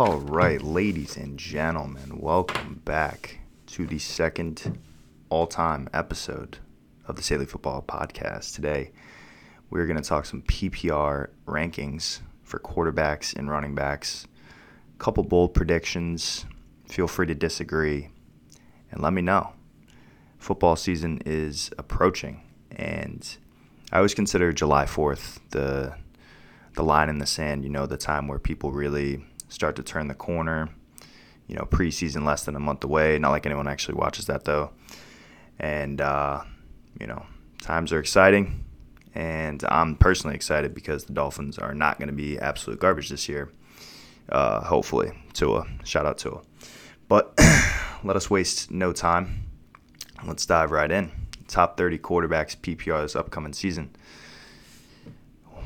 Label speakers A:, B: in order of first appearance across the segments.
A: All right, ladies and gentlemen, welcome back to the second all time episode of the Saley Football Podcast. Today, we're going to talk some PPR rankings for quarterbacks and running backs, a couple bold predictions. Feel free to disagree and let me know. Football season is approaching, and I always consider July 4th the the line in the sand, you know, the time where people really start to turn the corner. You know, preseason less than a month away. Not like anyone actually watches that though. And uh, you know, times are exciting, and I'm personally excited because the Dolphins are not going to be absolute garbage this year. Uh, hopefully, Tua. Shout out Tua. But let us waste no time. Let's dive right in. Top 30 quarterbacks PPR this upcoming season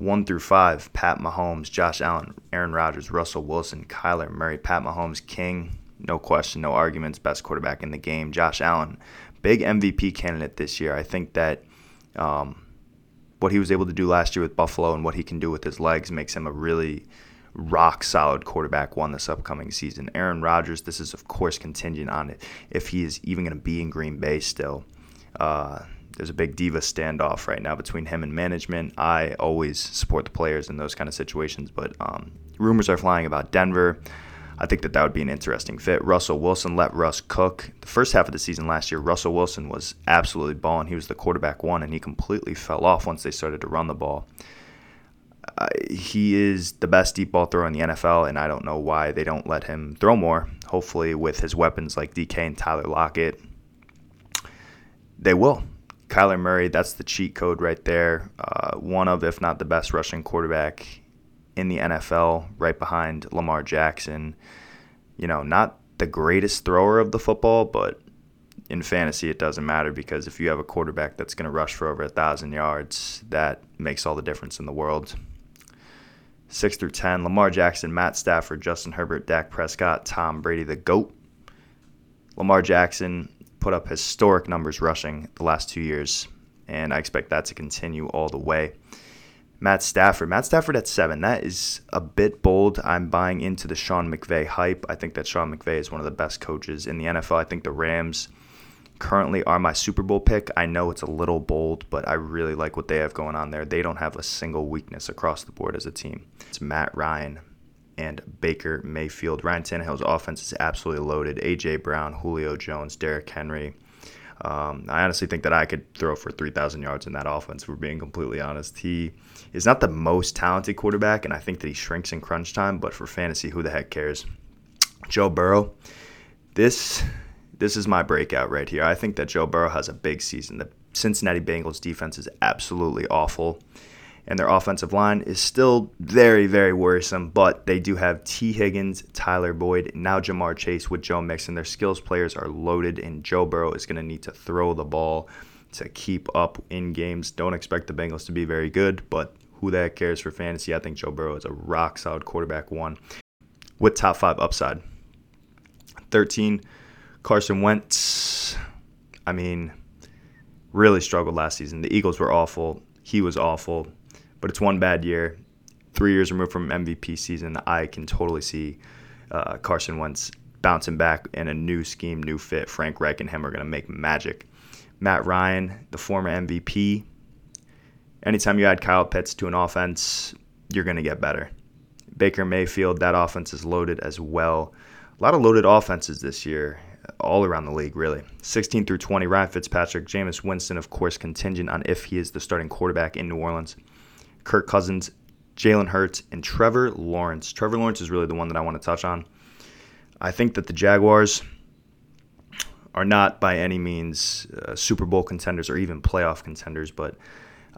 A: one through five Pat Mahomes, Josh Allen, Aaron Rodgers, Russell Wilson, Kyler Murray, Pat Mahomes, King, no question, no arguments, best quarterback in the game. Josh Allen, big MVP candidate this year. I think that um, what he was able to do last year with Buffalo and what he can do with his legs makes him a really rock solid quarterback one this upcoming season. Aaron Rodgers, this is of course contingent on it if he is even going to be in Green Bay still. Uh, there's a big diva standoff right now between him and management. I always support the players in those kind of situations, but um, rumors are flying about Denver. I think that that would be an interesting fit. Russell Wilson let Russ cook. The first half of the season last year, Russell Wilson was absolutely balling. He was the quarterback one, and he completely fell off once they started to run the ball. Uh, he is the best deep ball thrower in the NFL, and I don't know why they don't let him throw more. Hopefully, with his weapons like DK and Tyler Lockett, they will. Kyler Murray, that's the cheat code right there. Uh, one of, if not the best rushing quarterback in the NFL, right behind Lamar Jackson. You know, not the greatest thrower of the football, but in fantasy, it doesn't matter because if you have a quarterback that's going to rush for over a thousand yards, that makes all the difference in the world. Six through ten: Lamar Jackson, Matt Stafford, Justin Herbert, Dak Prescott, Tom Brady, the goat. Lamar Jackson put up historic numbers rushing the last two years, and I expect that to continue all the way. Matt Stafford. Matt Stafford at seven. That is a bit bold. I'm buying into the Sean McVay hype. I think that Sean McVay is one of the best coaches in the NFL. I think the Rams currently are my Super Bowl pick. I know it's a little bold, but I really like what they have going on there. They don't have a single weakness across the board as a team. It's Matt Ryan and Baker Mayfield. Ryan Tannehill's offense is absolutely loaded. A.J. Brown, Julio Jones, Derrick Henry. Um, I honestly think that I could throw for 3,000 yards in that offense, for being completely honest. He is not the most talented quarterback, and I think that he shrinks in crunch time, but for fantasy, who the heck cares? Joe Burrow, this this is my breakout right here. I think that Joe Burrow has a big season. The Cincinnati Bengals defense is absolutely awful and their offensive line is still very, very worrisome. But they do have T. Higgins, Tyler Boyd, now Ja'Marr Chase with Joe Mixon. Their skills players are loaded, and Joe Burrow is going to need to throw the ball to keep up in games. Don't expect the Bengals to be very good, but who that cares for fantasy? I think Joe Burrow is a rock solid quarterback one with top five upside. 13, Carson Wentz. I mean, really struggled last season. The Eagles were awful. He was awful but it's one bad year. Three years removed from MVP season, I can totally see uh, Carson Wentz bouncing back in a new scheme, new fit. Frank Reich and him are going to make magic. Matt Ryan, the former MVP. Anytime you add Kyle Pitts to an offense, you're going to get better. Baker Mayfield, that offense is loaded as well. A lot of loaded offenses this year, all around the league, really. 16 through 20, Ryan Fitzpatrick, Jameis Winston, of course, contingent on if he is the starting quarterback in New Orleans. Kirk Cousins, Jalen Hurts, and Trevor Lawrence. Trevor Lawrence is really the one that I want to touch on. I think that the Jaguars are not by any means uh, Super Bowl contenders or even playoff contenders, but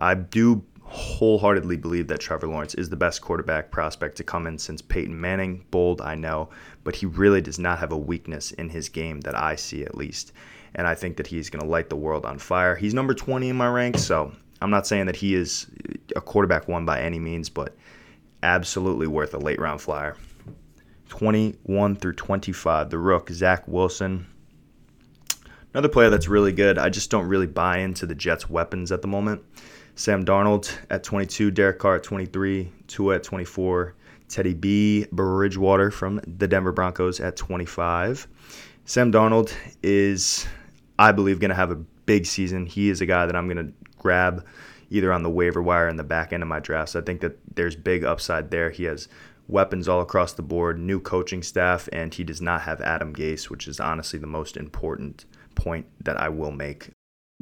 A: I do wholeheartedly believe that Trevor Lawrence is the best quarterback prospect to come in since Peyton Manning. Bold, I know, but he really does not have a weakness in his game that I see at least. And I think that he's going to light the world on fire. He's number 20 in my rank, so I'm not saying that he is a quarterback one by any means, but absolutely worth a late round flyer. 21 through 25, the rook, Zach Wilson. Another player that's really good. I just don't really buy into the Jets' weapons at the moment. Sam Darnold at 22, Derek Carr at 23, Tua at 24, Teddy B. Bridgewater from the Denver Broncos at 25. Sam Darnold is, I believe, going to have a big season. He is a guy that I'm going to grab either on the waiver wire in the back end of my drafts. I think that there's big upside there. He has weapons all across the board, new coaching staff, and he does not have Adam Gase, which is honestly the most important point that I will make.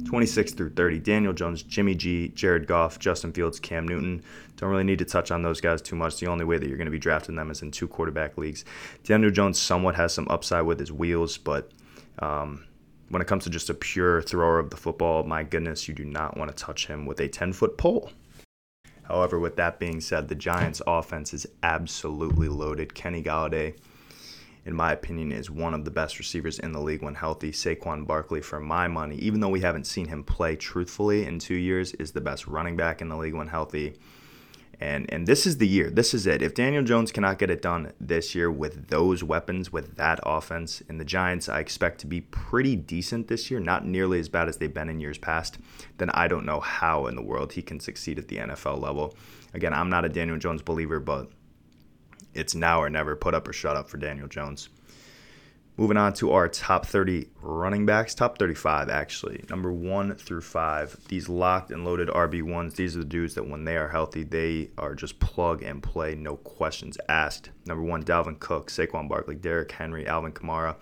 A: 26 through 30, Daniel Jones, Jimmy G, Jared Goff, Justin Fields, Cam Newton. Don't really need to touch on those guys too much. The only way that you're going to be drafting them is in two quarterback leagues. Daniel Jones somewhat has some upside with his wheels, but um, when it comes to just a pure thrower of the football, my goodness, you do not want to touch him with a 10 foot pole. However, with that being said, the Giants' offense is absolutely loaded. Kenny Golladay in my opinion, is one of the best receivers in the league when healthy. Saquon Barkley, for my money, even though we haven't seen him play truthfully in two years, is the best running back in the league when healthy. And and this is the year. This is it. If Daniel Jones cannot get it done this year with those weapons, with that offense, and the Giants, I expect to be pretty decent this year, not nearly as bad as they've been in years past, then I don't know how in the world he can succeed at the NFL level. Again, I'm not a Daniel Jones believer, but it's now or never. Put up or shut up for Daniel Jones. Moving on to our top 30 running backs, top 35 actually, number one through five. These locked and loaded RB1s, these are the dudes that when they are healthy, they are just plug and play, no questions asked. Number one, Dalvin Cook, Saquon Barkley, Derrick Henry, Alvin Kamara,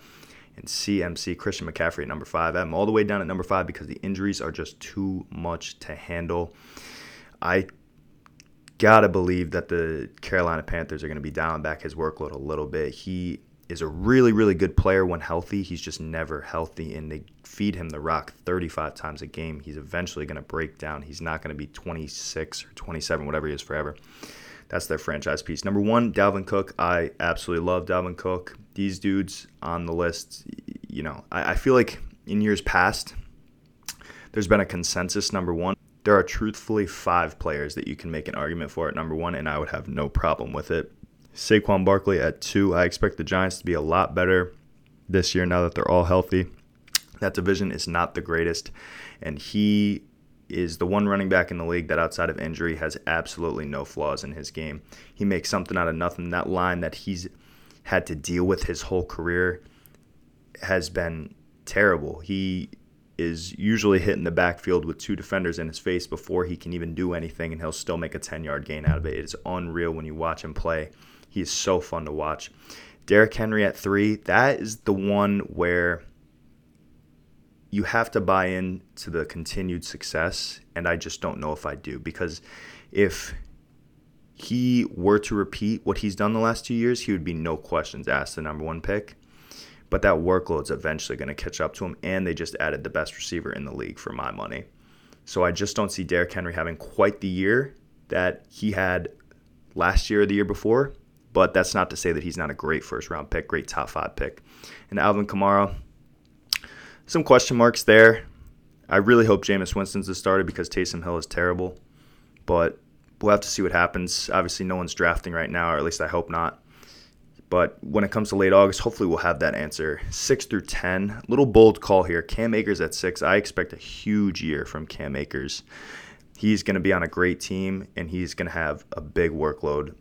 A: and CMC, Christian McCaffrey at number five. I'm all the way down at number five because the injuries are just too much to handle. I gotta believe that the Carolina Panthers are going to be dialing back his workload a little bit. He is a really, really good player when healthy. He's just never healthy, and they feed him the rock 35 times a game. He's eventually going to break down. He's not going to be 26 or 27, whatever he is forever. That's their franchise piece. Number one, Dalvin Cook. I absolutely love Dalvin Cook. These dudes on the list, you know, I, I feel like in years past, there's been a consensus number one there are truthfully five players that you can make an argument for at number one, and I would have no problem with it. Saquon Barkley at two. I expect the Giants to be a lot better this year now that they're all healthy. That division is not the greatest, and he is the one running back in the league that outside of injury has absolutely no flaws in his game. He makes something out of nothing. That line that he's had to deal with his whole career has been terrible. He is usually hit in the backfield with two defenders in his face before he can even do anything, and he'll still make a 10 yard gain out of it. It is unreal when you watch him play. He is so fun to watch. Derrick Henry at three, that is the one where you have to buy in to the continued success, and I just don't know if I do because if he were to repeat what he's done the last two years, he would be no questions asked the number one pick but that workload's eventually going to catch up to him. And they just added the best receiver in the league for my money. So I just don't see Derrick Henry having quite the year that he had last year or the year before. But that's not to say that he's not a great first round pick, great top five pick. And Alvin Kamara, some question marks there. I really hope Jameis Winston's the starter because Taysom Hill is terrible. But we'll have to see what happens. Obviously, no one's drafting right now, or at least I hope not. But when it comes to late August, hopefully we'll have that answer. Six through 10. Little bold call here. Cam Akers at six. I expect a huge year from Cam Akers. He's going to be on a great team and he's going to have a big workload.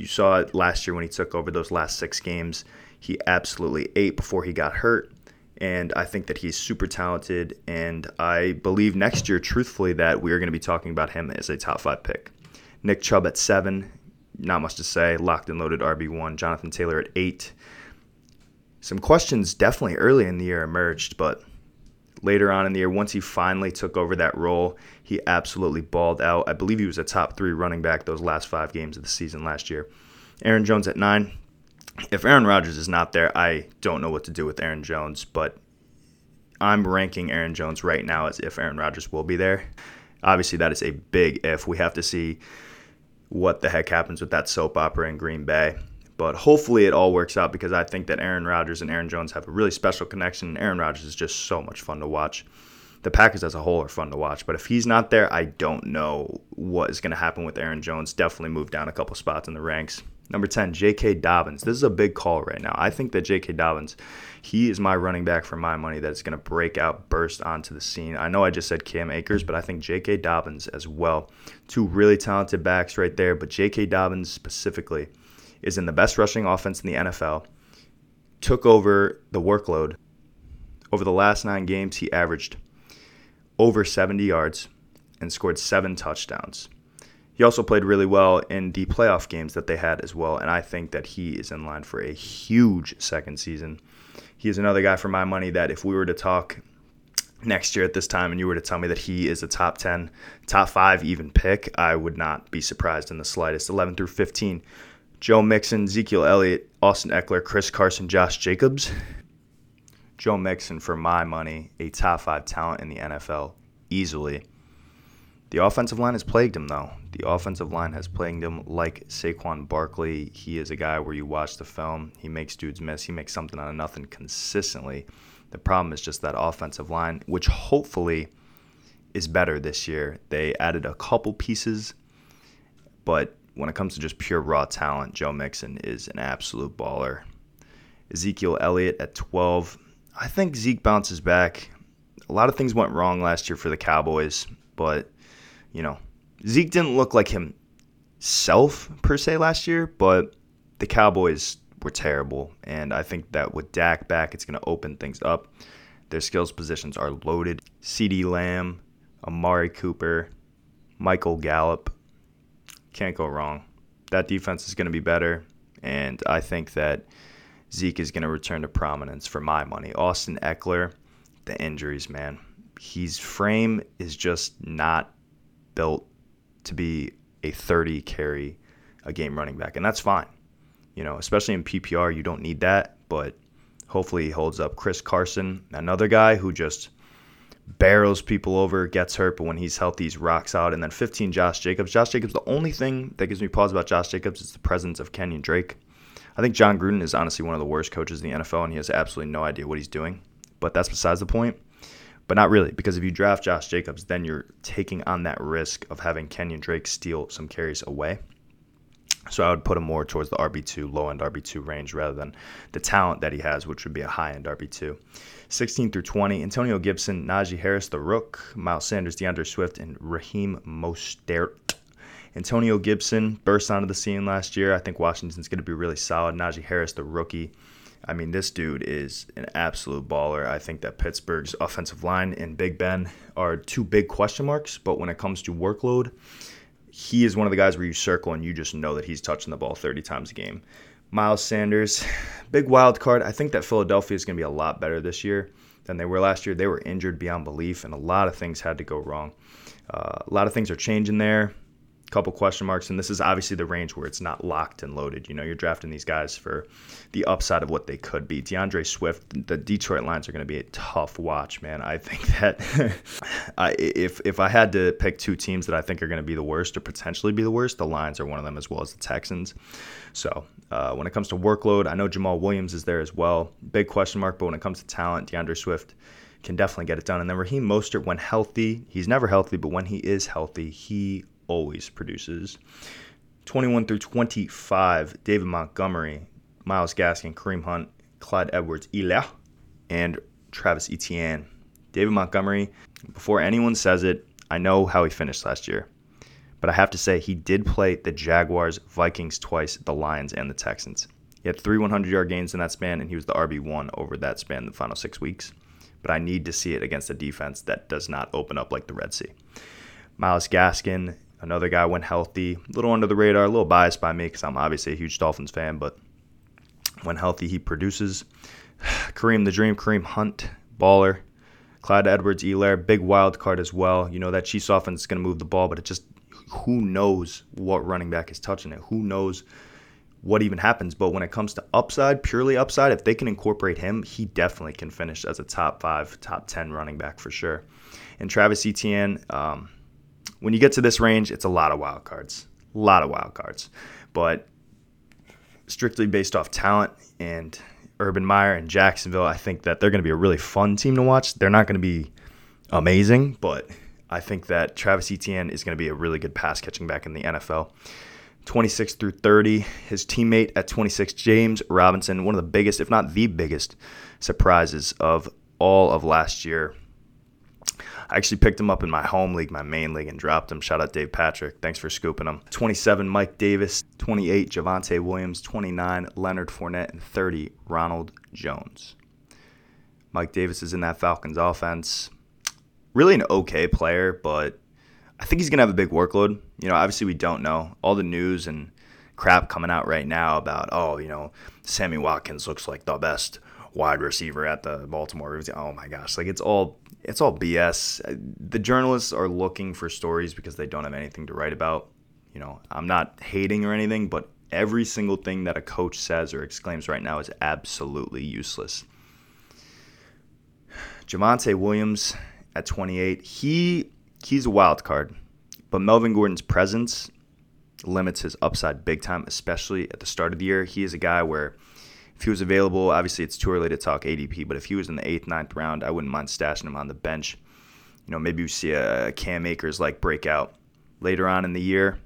A: You saw it last year when he took over those last six games. He absolutely ate before he got hurt. And I think that he's super talented. And I believe next year, truthfully, that we are going to be talking about him as a top five pick. Nick Chubb at seven not much to say. Locked and loaded RB1. Jonathan Taylor at eight. Some questions definitely early in the year emerged, but later on in the year, once he finally took over that role, he absolutely balled out. I believe he was a top three running back those last five games of the season last year. Aaron Jones at nine. If Aaron Rodgers is not there, I don't know what to do with Aaron Jones, but I'm ranking Aaron Jones right now as if Aaron Rodgers will be there. Obviously, that is a big if. We have to see what the heck happens with that soap opera in Green Bay. But hopefully it all works out because I think that Aaron Rodgers and Aaron Jones have a really special connection. Aaron Rodgers is just so much fun to watch. The Packers as a whole are fun to watch, but if he's not there, I don't know what is going to happen with Aaron Jones. Definitely move down a couple spots in the ranks. Number 10, J.K. Dobbins. This is a big call right now. I think that J.K. Dobbins, he is my running back for my money that is going to break out, burst onto the scene. I know I just said Cam Akers, but I think J.K. Dobbins as well. Two really talented backs right there, but J.K. Dobbins specifically, is in the best rushing offense in the NFL, took over the workload. Over the last nine games, he averaged over 70 yards and scored seven touchdowns. He also played really well in the playoff games that they had as well, and I think that he is in line for a huge second season. He is another guy for my money that if we were to talk next year at this time and you were to tell me that he is a top 10, top 5 even pick, I would not be surprised in the slightest. 11 through 15. Joe Mixon, Ezekiel Elliott, Austin Ekeler, Chris Carson, Josh Jacobs. Joe Mixon, for my money, a top 5 talent in the NFL easily. The offensive line has plagued him, though. The offensive line has plagued him like Saquon Barkley. He is a guy where you watch the film, he makes dudes miss, he makes something out of nothing consistently. The problem is just that offensive line, which hopefully is better this year. They added a couple pieces, but when it comes to just pure raw talent, Joe Mixon is an absolute baller. Ezekiel Elliott at 12. I think Zeke bounces back. A lot of things went wrong last year for the Cowboys, but, you know, Zeke didn't look like himself per se last year, but the Cowboys were terrible. And I think that with Dak back, it's going to open things up. Their skills positions are loaded. CeeDee Lamb, Amari Cooper, Michael Gallup. Can't go wrong. That defense is going to be better. And I think that Zeke is going to return to prominence for my money. Austin Ekeler, the injuries, man. His frame is just not built to be a 30 carry a game running back. And that's fine. You know, especially in PPR, you don't need that, but hopefully he holds up. Chris Carson, another guy who just barrels people over, gets hurt, but when he's healthy, he's rocks out. And then 15, Josh Jacobs. Josh Jacobs, the only thing that gives me pause about Josh Jacobs is the presence of Kenyon Drake. I think Jon Gruden is honestly one of the worst coaches in the NFL, and he has absolutely no idea what he's doing. But that's besides the point. But not really, because if you draft Josh Jacobs, then you're taking on that risk of having Kenyon Drake steal some carries away. So I would put him more towards the RB2, low end RB2 range rather than the talent that he has, which would be a high end RB2. 16 through 20, Antonio Gibson, Najee Harris, the Rook, Miles Sanders, D'Andre Swift, and Raheem Mostert. Antonio Gibson burst onto the scene last year. I think Washington's going to be really solid. Najee Harris, the rookie. I mean, this dude is an absolute baller. I think that Pittsburgh's offensive line and Big Ben are two big question marks, but when it comes to workload, he is one of the guys where you circle and you just know that he's touching the ball 30 times a game. Miles Sanders, big wild card. I think that Philadelphia is going to be a lot better this year than they were last year. They were injured beyond belief, and a lot of things had to go wrong. Uh, a lot of things are changing there couple question marks, and this is obviously the range where it's not locked and loaded. You know, you're drafting these guys for the upside of what they could be. D'Andre Swift, the Detroit Lions are going to be a tough watch, man. I think that I, if if I had to pick two teams that I think are going to be the worst or potentially be the worst, the Lions are one of them as well as the Texans. So uh, when it comes to workload, I know Jamaal Williams is there as well. Big question mark, but when it comes to talent, D'Andre Swift can definitely get it done. And then Raheem Mostert, when healthy, he's never healthy, but when he is healthy, he always produces. 21 through 25, David Montgomery, Myles Gaskin, Kareem Hunt, Clyde Edwards-Helaire, and Travis Etienne. David Montgomery, before anyone says it, I know how he finished last year. But I have to say, he did play the Jaguars, Vikings twice, the Lions, and the Texans. He had three 100 yard gains in that span, and he was the RB1 over that span the final six weeks. But I need to see it against a defense that does not open up like the Red Sea. Myles Gaskin Another guy went healthy, a little under the radar, a little biased by me because I'm obviously a huge Dolphins fan, but when healthy, he produces. Kareem the Dream, Kareem Hunt, baller. Clyde Edwards-Helaire, big wild card as well. You know, that Chiefs offense is going to move the ball, but it just, who knows what running back is touching it? Who knows what even happens? But when it comes to upside, purely upside, if they can incorporate him, he definitely can finish as a top five, top 10 running back for sure. And Travis Etienne, um, when you get to this range, it's a lot of wild cards. A lot of wild cards. But strictly based off talent and Urban Meyer and Jacksonville, I think that they're going to be a really fun team to watch. They're not going to be amazing, but I think that Travis Etienne is going to be a really good pass catching back in the NFL. 26 through 30, his teammate at 26, James Robinson, one of the biggest, if not the biggest, surprises of all of last year. I actually picked him up in my home league, my main league, and dropped him. Shout out Dave Patrick. Thanks for scooping him. 27, Mike Davis. 28, Javonte Williams. 29, Leonard Fournette. And 30, Ronald Jones. Mike Davis is in that Falcons offense. Really an okay player, but I think he's going to have a big workload. You know, obviously we don't know. All the news and crap coming out right now about, oh, you know, Sammy Watkins looks like the best wide receiver at the Baltimore Ravens. Oh my gosh, like it's all it's all BS. The journalists are looking for stories because they don't have anything to write about. You know, I'm not hating or anything, but every single thing that a coach says or exclaims right now is absolutely useless. Javonte Williams at 28, he he's a wild card, but Melvin Gordon's presence limits his upside big time, especially at the start of the year. He is a guy where if he was available, obviously it's too early to talk ADP, but if he was in the eighth, ninth round, I wouldn't mind stashing him on the bench. You know, maybe you see a Cam Akers like breakout later on in the year,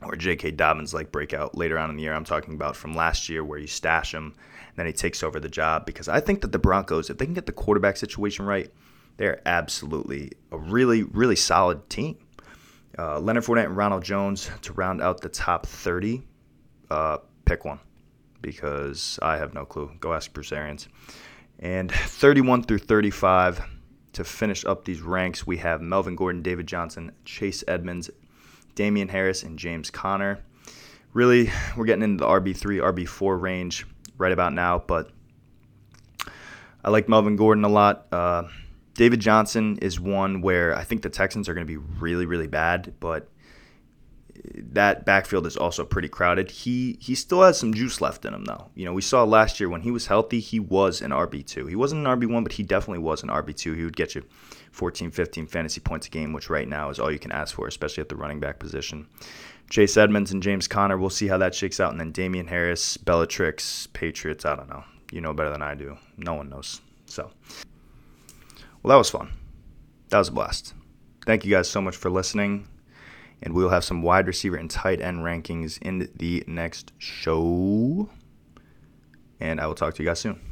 A: or J.K. Dobbins like breakout later on in the year. I'm talking about from last year where you stash him and then he takes over the job because I think that the Broncos, if they can get the quarterback situation right, they're absolutely a really, really solid team. Uh, Leonard Fournette and Ronald Jones to round out the top 30. Uh, pick one because I have no clue. Go ask Bruce Arians. And 31 through 35 to finish up these ranks, we have Melvin Gordon, David Johnson, Chase Edmonds, Damien Harris, and James Conner. Really, we're getting into the RB3, RB4 range right about now, but I like Melvin Gordon a lot. Uh, David Johnson is one where I think the Texans are going to be really, really bad, but that backfield is also pretty crowded. He he still has some juice left in him though. You know, we saw last year when he was healthy, he was an RB2. He wasn't an RB1, but he definitely was an RB2. He would get you 14, 15 fantasy points a game, which right now is all you can ask for, especially at the running back position. Chase Edmonds and James Conner, we'll see how that shakes out. And then Damien Harris, Belichick, Patriots, I don't know. You know better than I do. No one knows. So, well, that was fun. That was a blast. Thank you guys so much for listening and we'll have some wide receiver and tight end rankings in the next show. And I will talk to you guys soon.